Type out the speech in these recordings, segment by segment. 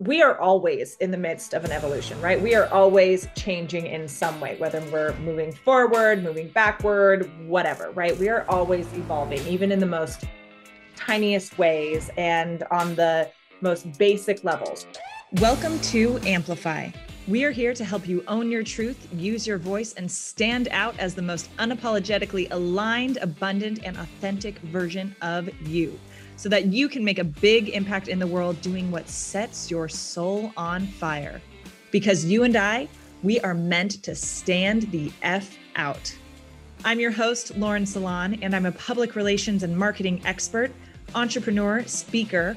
we are always in the midst of an evolution, right? We are always changing in some way, whether we're moving forward, moving backward, whatever, right? We are always evolving, even in the most tiniest ways and on the most basic levels. Welcome to Amplify. We are here to help you own your truth, use your voice, and stand out as the most unapologetically aligned, abundant, and authentic version of you so that you can make a big impact in the world doing what sets your soul on fire. Because you and I, we are meant to stand the F out. I'm your host, Lauren Salani, and I'm a public relations and marketing expert, entrepreneur, speaker,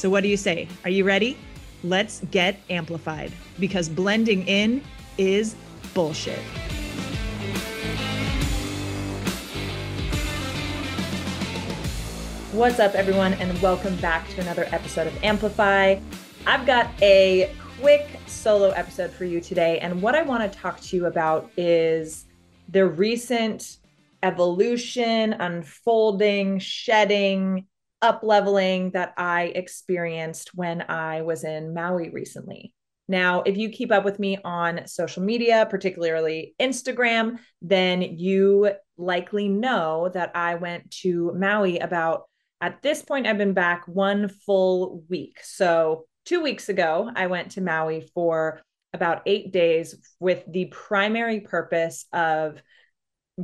So, what do you say? Are you ready? Let's get amplified because blending in is bullshit. What's up, everyone, and welcome back to another episode of Amplify. I've got a quick solo episode for you today, and what I want to talk to you about is the recent evolution, unfolding, shedding, up leveling that I experienced when I was in Maui recently. Now, if you keep up with me on social media, particularly Instagram, then you likely know that I went to Maui about at this point, I've been back one full week. So, two weeks ago, I went to Maui for about eight days with the primary purpose of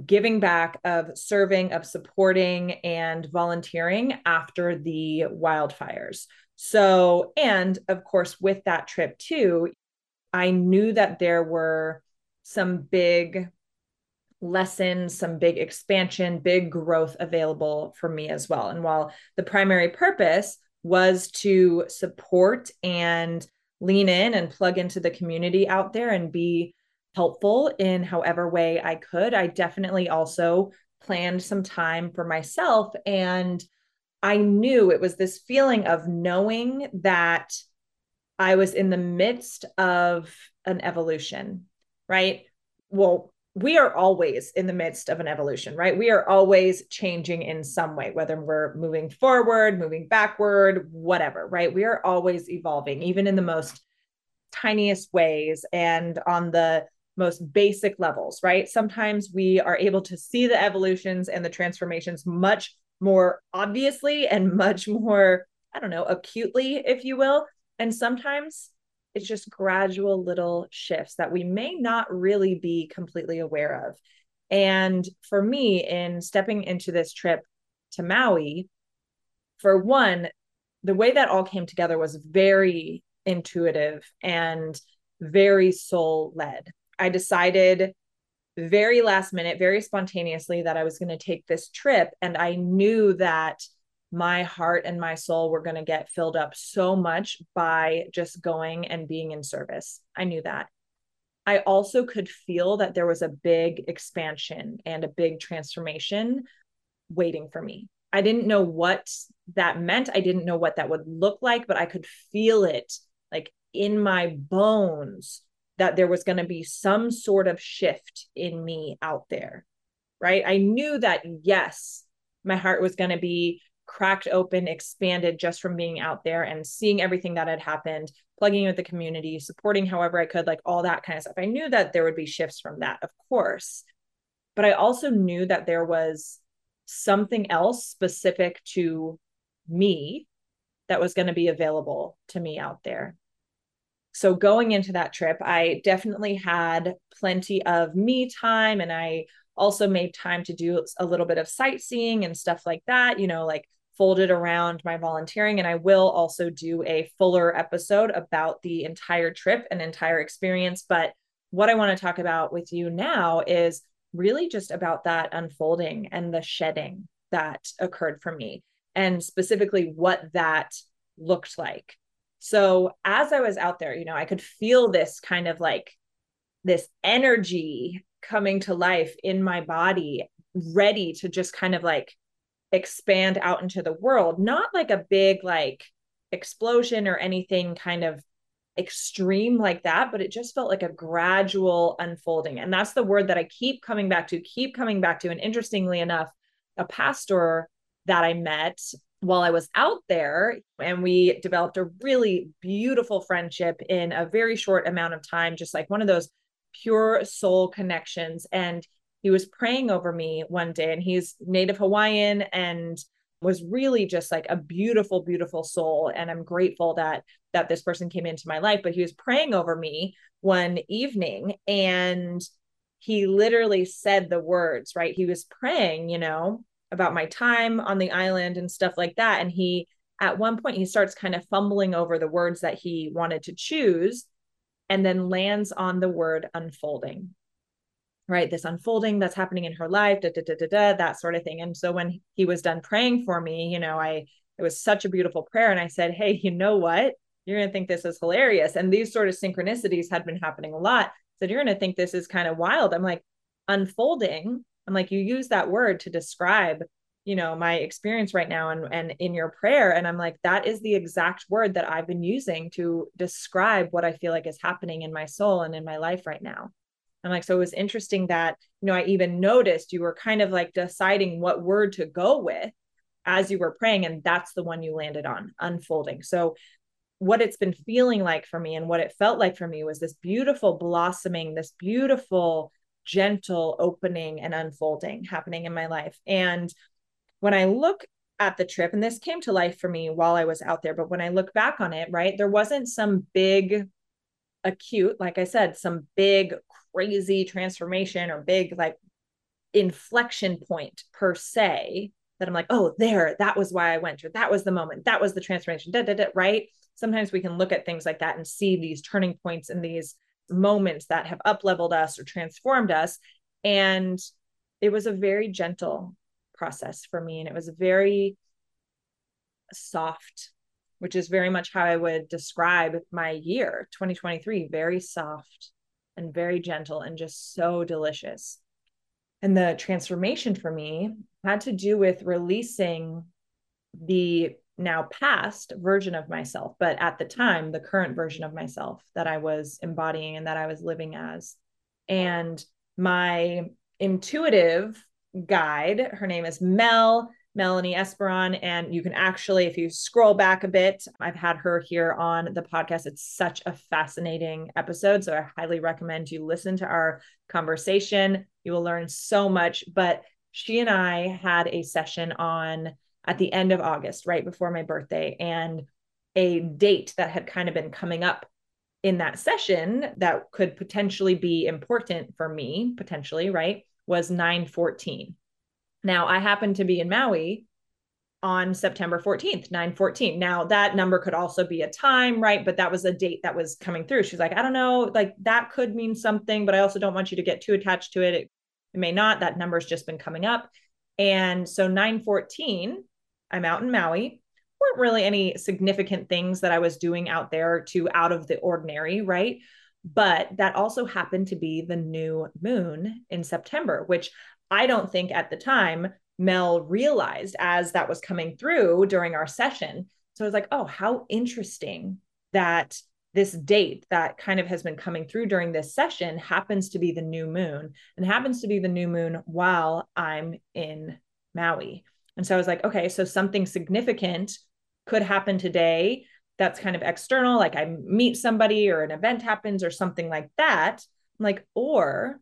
giving back, of serving, of supporting, and volunteering after the wildfires. So, and of course, with that trip too, I knew that there were some big lessons, some big expansion, big growth available for me as well. And while the primary purpose was to support and lean in and plug into the community out there and be helpful in however way I could, I definitely also planned some time for myself. And I knew it was this feeling of knowing that I was in the midst of an evolution, right? Well, we are always in the midst of an evolution, right? We are always changing in some way, whether we're moving forward, moving backward, whatever, right? We are always evolving, even in the most tiniest ways and on the most basic levels, right? Sometimes we are able to see the evolutions and the transformations much more obviously and much more, I don't know, acutely, if you will. And sometimes it's just gradual little shifts that we may not really be completely aware of. And for me, in stepping into this trip to Maui, for one, the way that all came together was very intuitive and very soul led. I decided very last minute, very spontaneously that I was going to take this trip. And I knew that my heart and my soul were going to get filled up so much by just going and being in service. I knew that. I also could feel that there was a big expansion and a big transformation waiting for me. I didn't know what that meant. I didn't know what that would look like, but I could feel it like in my bones that there was going to be some sort of shift in me out there. Right. I knew that, yes, my heart was going to be cracked open, expanded just from being out there and seeing everything that had happened, plugging in with the community, supporting however I could, like all that kind of stuff. I knew that there would be shifts from that, of course. But I also knew that there was something else specific to me that was going to be available to me out there. So going into that trip, I definitely had plenty of me time and I also made time to do a little bit of sightseeing and stuff like that, you know, like folded around my volunteering. And I will also do a fuller episode about the entire trip and entire experience. But what I want to talk about with you now is really just about that unfolding and the shedding that occurred for me, and specifically what that looked like. So as I was out there, you know, I could feel this kind of like this energy coming to life in my body, ready to just kind of like expand out into the world, not like a big like explosion or anything kind of extreme like that, but it just felt like a gradual unfolding. And that's the word that I keep coming back to, keep coming back to. And interestingly enough, a pastor that I met while I was out there, and we developed a really beautiful friendship in a very short amount of time, just like one of those pure soul connections. And he was praying over me one day, and he's Native Hawaiian and was really just like a beautiful beautiful soul and i'm grateful that that this person came into my life but he was praying over me one evening and he literally said the words right he was praying you know about my time on the island and stuff like that. And he at one point he starts kind of fumbling over the words that he wanted to choose and then lands on the word unfolding right? This unfolding that's happening in her life da, da, da, da, da, that sort of thing. And so when he was done praying for me you know i it was such a beautiful prayer. And i said hey you know what? You're going to think this is hilarious. And these sort of synchronicities had been happening a lot. Said you're going to think this is kind of wild. I'm like unfolding i'm like you use that word to describe you know my experience right now and and in your prayer and i'm like that is the exact word that i've been using to describe what i feel like is happening in my soul and in my life right now I'm like, so it was interesting that, you know, I even noticed you were kind of like deciding what word to go with as you were praying. And that's the one you landed on, unfolding. So, what it's been feeling like for me and what it felt like for me was this beautiful blossoming, this beautiful, gentle opening and unfolding happening in my life. And when I look at the trip, and this came to life for me while I was out there, but when I look back on it, right, there wasn't some big acute, like I said, some big crazy transformation or big like inflection point per se that I'm like, oh, there, that was why I went, or that was the moment, that was the transformation, da, da, da, right? Sometimes we can look at things like that and see these turning points and these moments that have up leveled us or transformed us. And it was a very gentle process for me. And it was very soft, which is very much how I would describe my year 2023 very soft, and very gentle and just so delicious. And the transformation for me had to do with releasing the now past version of myself, but at the time, the current version of myself that I was embodying and that I was living as. And my intuitive guide, her name is Mel. Melanie Esperon. And you can actually, if you scroll back a bit, I've had her here on the podcast. It's such a fascinating episode. So I highly recommend you listen to our conversation. You will learn so much. But she and I had a session on at the end of August, right before my birthday, and a date that had kind of been coming up in that session that could potentially be important for me, potentially, right? Was 914. Now, I happen to be in Maui on September 14th, 914. Now, that number could also be a time, right? But that was a date that was coming through. She's like, I don't know, like that could mean something, but I also don't want you to get too attached to it. It, it may not. That number's just been coming up. And so 914, I'm out in Maui. Weren't really any significant things that I was doing out there to out of the ordinary, right? But that also happened to be the new moon in September, which I don't think at the time Mel realized as that was coming through during our session. So I was like, oh, how interesting that this date that kind of has been coming through during this session happens to be the new moon and happens to be the new moon while I'm in Maui. And so I was like, okay, so something significant could happen today that's kind of external, like I meet somebody or an event happens or something like that. I'm like, or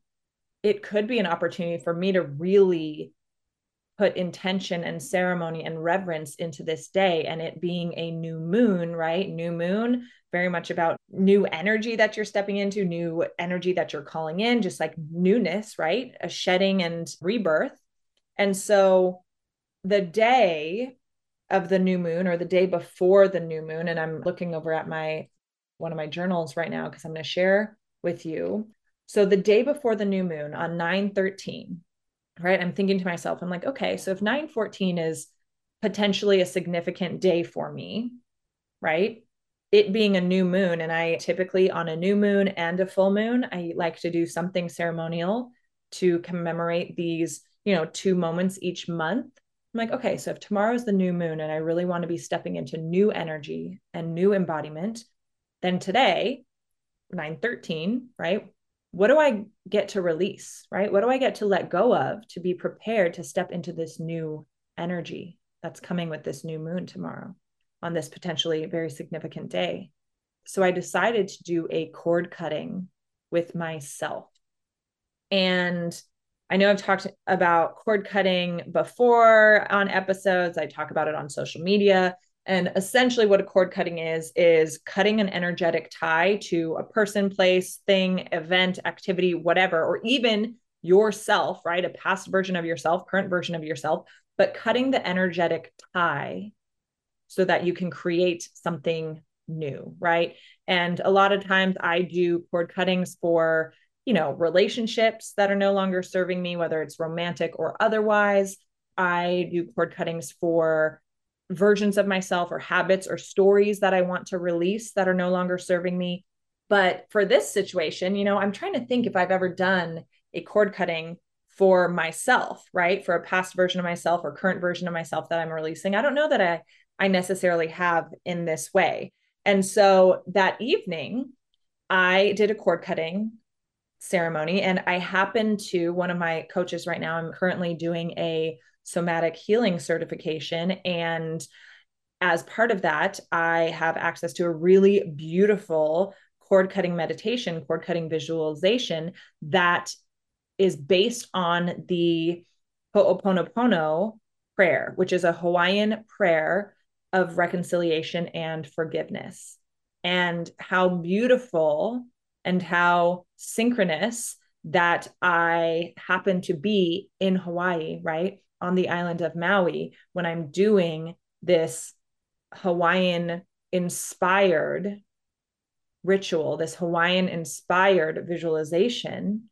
it could be an opportunity for me to really put intention and ceremony and reverence into this day and it being a new moon right? New moon very much about new energy that you're stepping into new energy that you're calling in just like newness right? A shedding and rebirth. And so the day of the new moon or the day before the new moon and i'm looking over at my one of my journals right now because i'm going to share with you so the day before the new moon on 913, right? I'm thinking to myself, I'm like, okay, so if 914 is potentially a significant day for me, right? it being a new moon, and I typically on a new moon and a full moon, I like to do something ceremonial to commemorate these, you know, two moments each month. I'm like, okay, so if tomorrow's the new moon and I really want to be stepping into new energy and new embodiment, then today, 913, right? What do I get to release, right? What do I get to let go of to be prepared to step into this new energy that's coming with this new moon tomorrow on this potentially very significant day? So I decided to do a cord cutting with myself. And I know I've talked about cord cutting before on episodes. I talk about it on social media. And essentially, what a cord cutting is, is cutting an energetic tie to a person, place, thing, event, activity, whatever, or even yourself, right? A past version of yourself, current version of yourself, but cutting the energetic tie so that you can create something new, right? And a lot of times I do cord cuttings for, you know, relationships that are no longer serving me, whether it's romantic or otherwise. I do cord cuttings for versions of myself or habits or stories that I want to release that are no longer serving me. But for this situation, you know, I'm trying to think if I've ever done a cord cutting for myself, right? For a past version of myself or current version of myself that I'm releasing. I don't know that I I necessarily have in this way. And so that evening, I did a cord cutting ceremony and I happen to one of my coaches right now I'm currently doing a somatic healing certification. And as part of that, I have access to a really beautiful cord cutting meditation, cord cutting visualization that is based on the Ho'oponopono prayer, which is a Hawaiian prayer of reconciliation and forgiveness. And how beautiful and how synchronous that I happen to be in Hawaii, right? on the island of Maui when I'm doing this Hawaiian inspired ritual, this Hawaiian inspired visualization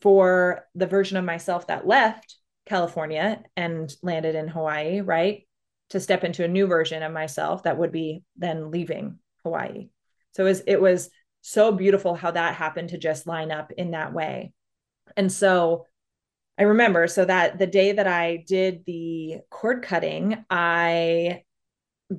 for the version of myself that left California and landed in Hawaii, right? To step into a new version of myself that would be then leaving Hawaii. So it was, it was so beautiful how that happened to just line up in that way. And so I remember so that the day that I did the cord cutting, I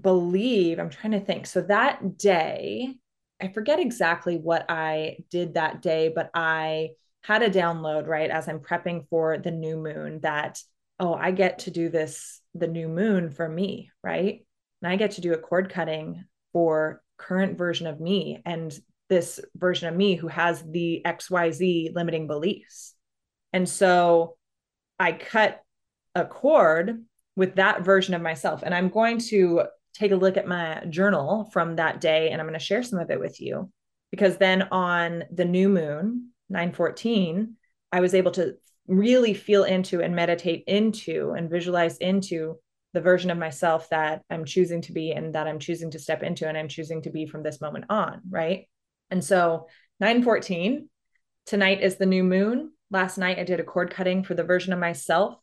believe, I'm trying to think. So that day, I forget exactly what I did that day, but I had a download, right, as I'm prepping for the new moon that, oh, I get to do this, the new moon for me, right? And I get to do a cord cutting for current version of me and this version of me who has the XYZ limiting beliefs and so I cut a cord with that version of myself. And I'm going to take a look at my journal from that day and I'm going to share some of it with you. Because then on the new moon, 914, I was able to really feel into and meditate into and visualize into the version of myself that I'm choosing to be and that I'm choosing to step into and I'm choosing to be from this moment on. Right. And so 914, tonight is the new moon. Last night, I did a cord cutting for the version of myself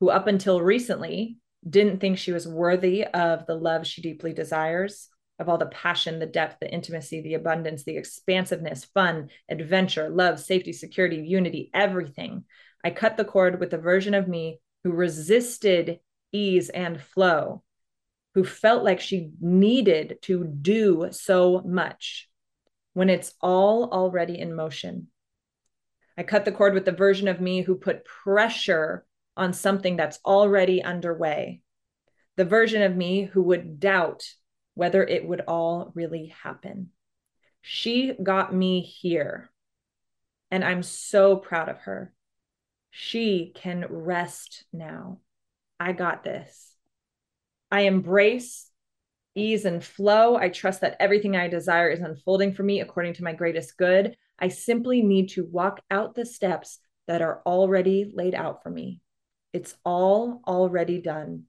who, up until recently, didn't think she was worthy of the love she deeply desires, of all the passion, the depth, the intimacy, the abundance, the expansiveness, fun, adventure, love, safety, security, unity, everything. I cut the cord with the version of me who resisted ease and flow, who felt like she needed to do so much when it's all already in motion. I cut the cord with the version of me who put pressure on something that's already underway. The version of me who would doubt whether it would all really happen. She got me here, and I'm so proud of her. She can rest now. I got this. I embrace ease and flow. I trust that everything I desire is unfolding for me according to my greatest good. I simply need to walk out the steps that are already laid out for me. It's all already done.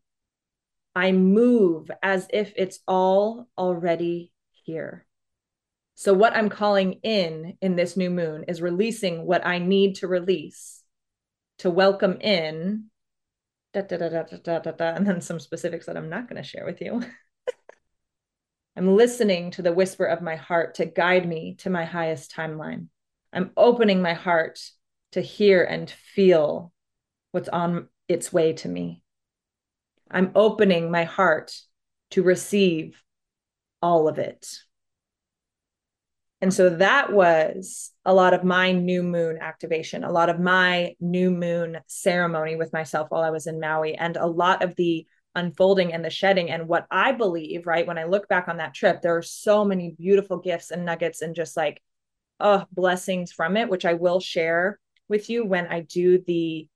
I move as if it's all already here. So, what I'm calling in in this new moon is releasing what I need to release to welcome in, da, da, da, and then some specifics that I'm not going to share with you. I'm listening to the whisper of my heart to guide me to my highest timeline. I'm opening my heart to hear and feel what's on its way to me. I'm opening my heart to receive all of it. And so that was a lot of my new moon activation, a lot of my new moon ceremony with myself while I was in Maui, and a lot of the unfolding and the shedding. And what I believe, right, when I look back on that trip, there are so many beautiful gifts and nuggets and just like, oh, blessings from it, which I will share with you when I do the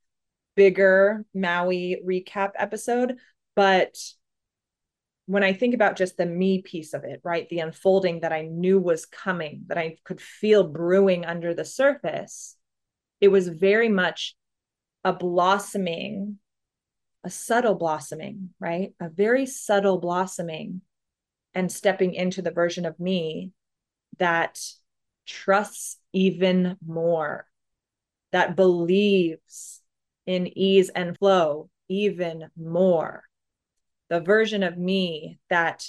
bigger Maui recap episode. But when I think about just the me piece of it, right? The unfolding that I knew was coming, that I could feel brewing under the surface, it was very much a blossoming, a subtle blossoming, right? A very subtle blossoming and stepping into the version of me that trusts even more, that believes in ease and flow even more the version of me that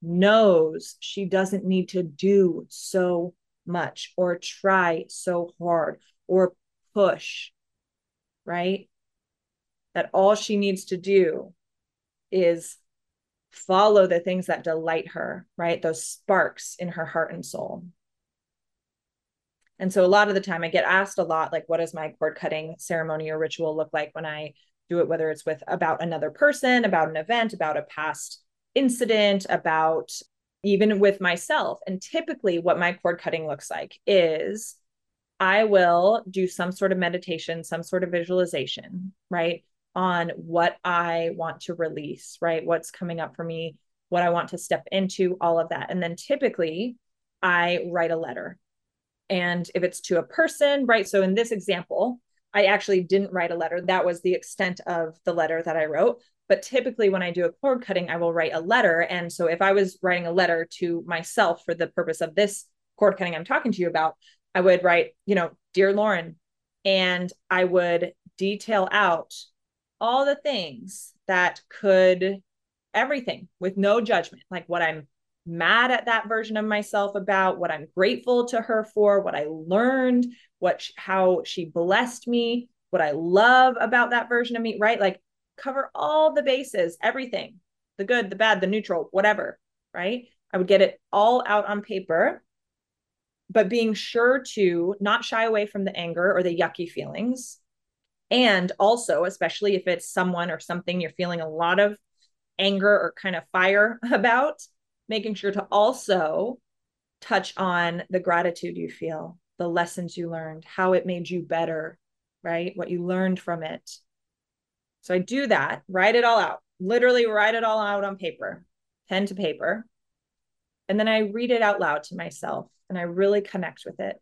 knows she doesn't need to do so much or try so hard or push, right? That all she needs to do is follow the things that delight her, right? Those sparks in her heart and soul. And so a lot of the time I get asked a lot, like, what does my cord cutting ceremony or ritual look like when I do it whether it's with about another person about an event about a past incident about even with myself and typically what my cord cutting looks like is i will do some sort of meditation some sort of visualization right on what i want to release right what's coming up for me what i want to step into all of that and then typically i write a letter and if it's to a person right so in this example I actually didn't write a letter. That was the extent of the letter that I wrote. But typically, when I do a cord cutting, I will write a letter. And so, if I was writing a letter to myself for the purpose of this cord cutting I'm talking to you about, I would write, you know, Dear Lauren, and I would detail out all the things that could, everything with no judgment, like what I'm mad at that version of myself about, what I'm grateful to her for, what I learned, what how she blessed me, what I love about that version of me, right? Like cover all the bases, everything, the good, the bad, the neutral, whatever, right? I would get it all out on paper, but being sure to not shy away from the anger or the yucky feelings. And also, especially if it's someone or something you're feeling a lot of anger or kind of fire about, making sure to also touch on the gratitude you feel, the lessons you learned, how it made you better, right? What you learned from it. So I do that, write it all out, literally write it all out on paper, pen to paper. And then I read it out loud to myself and I really connect with it.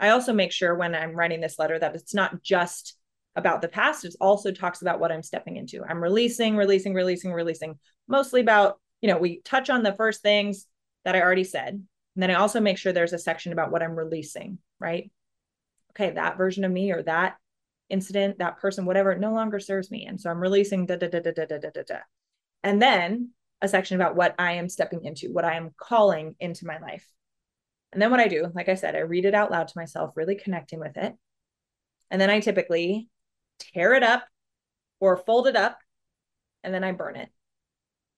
I also make sure when I'm writing this letter that it's not just about the past, it also talks about what I'm stepping into. I'm releasing, releasing, releasing, releasing, mostly about you know, we touch on the first things that I already said. And then I also make sure there's a section about what I'm releasing, right? Okay, that version of me or that incident, that person, whatever, no longer serves me. And so I'm releasing da da da da da da da da. And then a section about what I am stepping into, what I am calling into my life. And then what I do, like I said, I read it out loud to myself, really connecting with it. And then I typically tear it up or fold it up and then I burn it.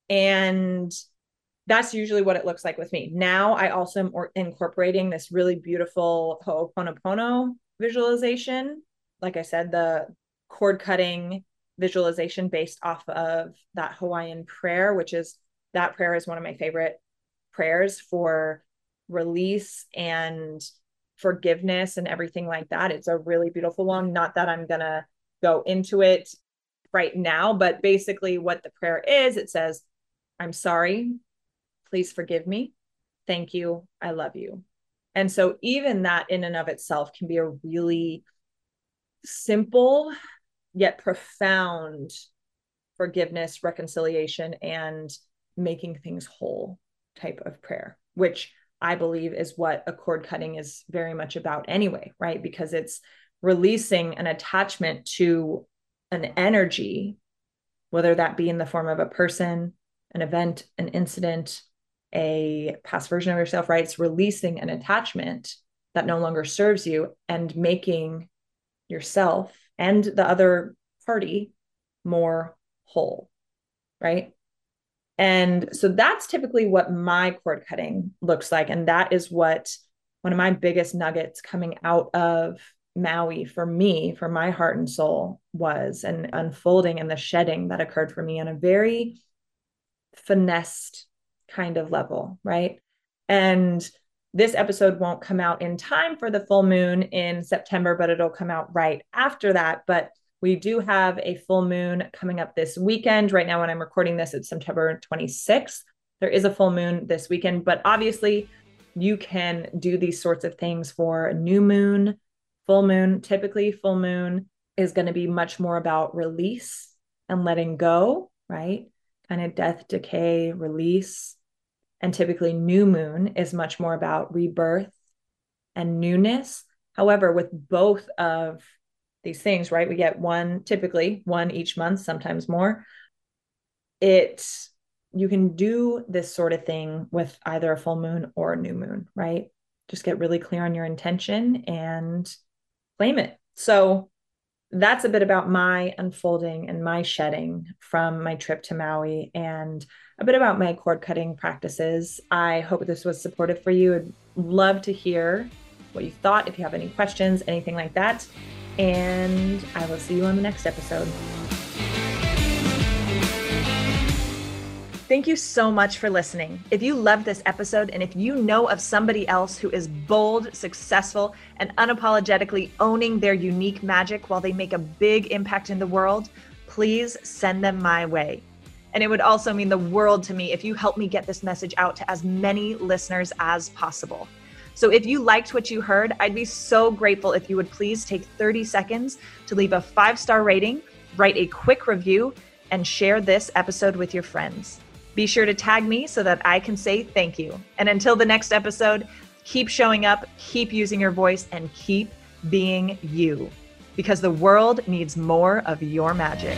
And that's usually what it looks like with me. Now I also am incorporating this really beautiful Ho'oponopono visualization. Like I said, the cord cutting visualization based off of that Hawaiian prayer, which is that prayer is one of my favorite prayers for release and forgiveness and everything like that. It's a really beautiful one. Not that I'm going to go into it right now, but basically, what the prayer is it says, I'm sorry. Please forgive me. Thank you. I love you. And so, even that in and of itself can be a really simple yet profound forgiveness, reconciliation, and making things whole type of prayer, which I believe is what a cord cutting is very much about anyway, right? Because it's releasing an attachment to an energy, whether that be in the form of a person, an event, an incident, a past version of yourself, right? It's releasing an attachment that no longer serves you and making yourself and the other party more whole, right? And so that's typically what my cord cutting looks like. And that is what one of my biggest nuggets coming out of Maui for me, for my heart and soul, was and unfolding and the shedding that occurred for me on a very finessed kind of level, right? And this episode won't come out in time for the full moon in September, but it'll come out right after that. But we do have a full moon coming up this weekend. Right now, when I'm recording this, it's September 26th. There is a full moon this weekend, but obviously, you can do these sorts of things for a new moon, full moon. Typically, full moon is going to be much more about release and letting go, right? Kind of death, decay, release. And typically, new moon is much more about rebirth and newness. However, with both of these things, right? We get one typically one each month, sometimes more. It you can do this sort of thing with either a full moon or a new moon, right? Just get really clear on your intention and claim it. So that's a bit about my unfolding and my shedding from my trip to Maui and a bit about my cord cutting practices. I hope this was supportive for you. I'd love to hear what you thought. If you have any questions, anything like that, and I will see you on the next episode. Thank you so much for listening. If you loved this episode and if you know of somebody else who is bold, successful, and unapologetically owning their unique magic while they make a big impact in the world, please send them my way. And it would also mean the world to me if you help me get this message out to as many listeners as possible. So if you liked what you heard, I'd be so grateful if you would please take 30 seconds to leave a five star rating, write a quick review, and share this episode with your friends. Be sure to tag me so that I can say thank you. And until the next episode, keep showing up, keep using your voice, and keep being you because the world needs more of your magic.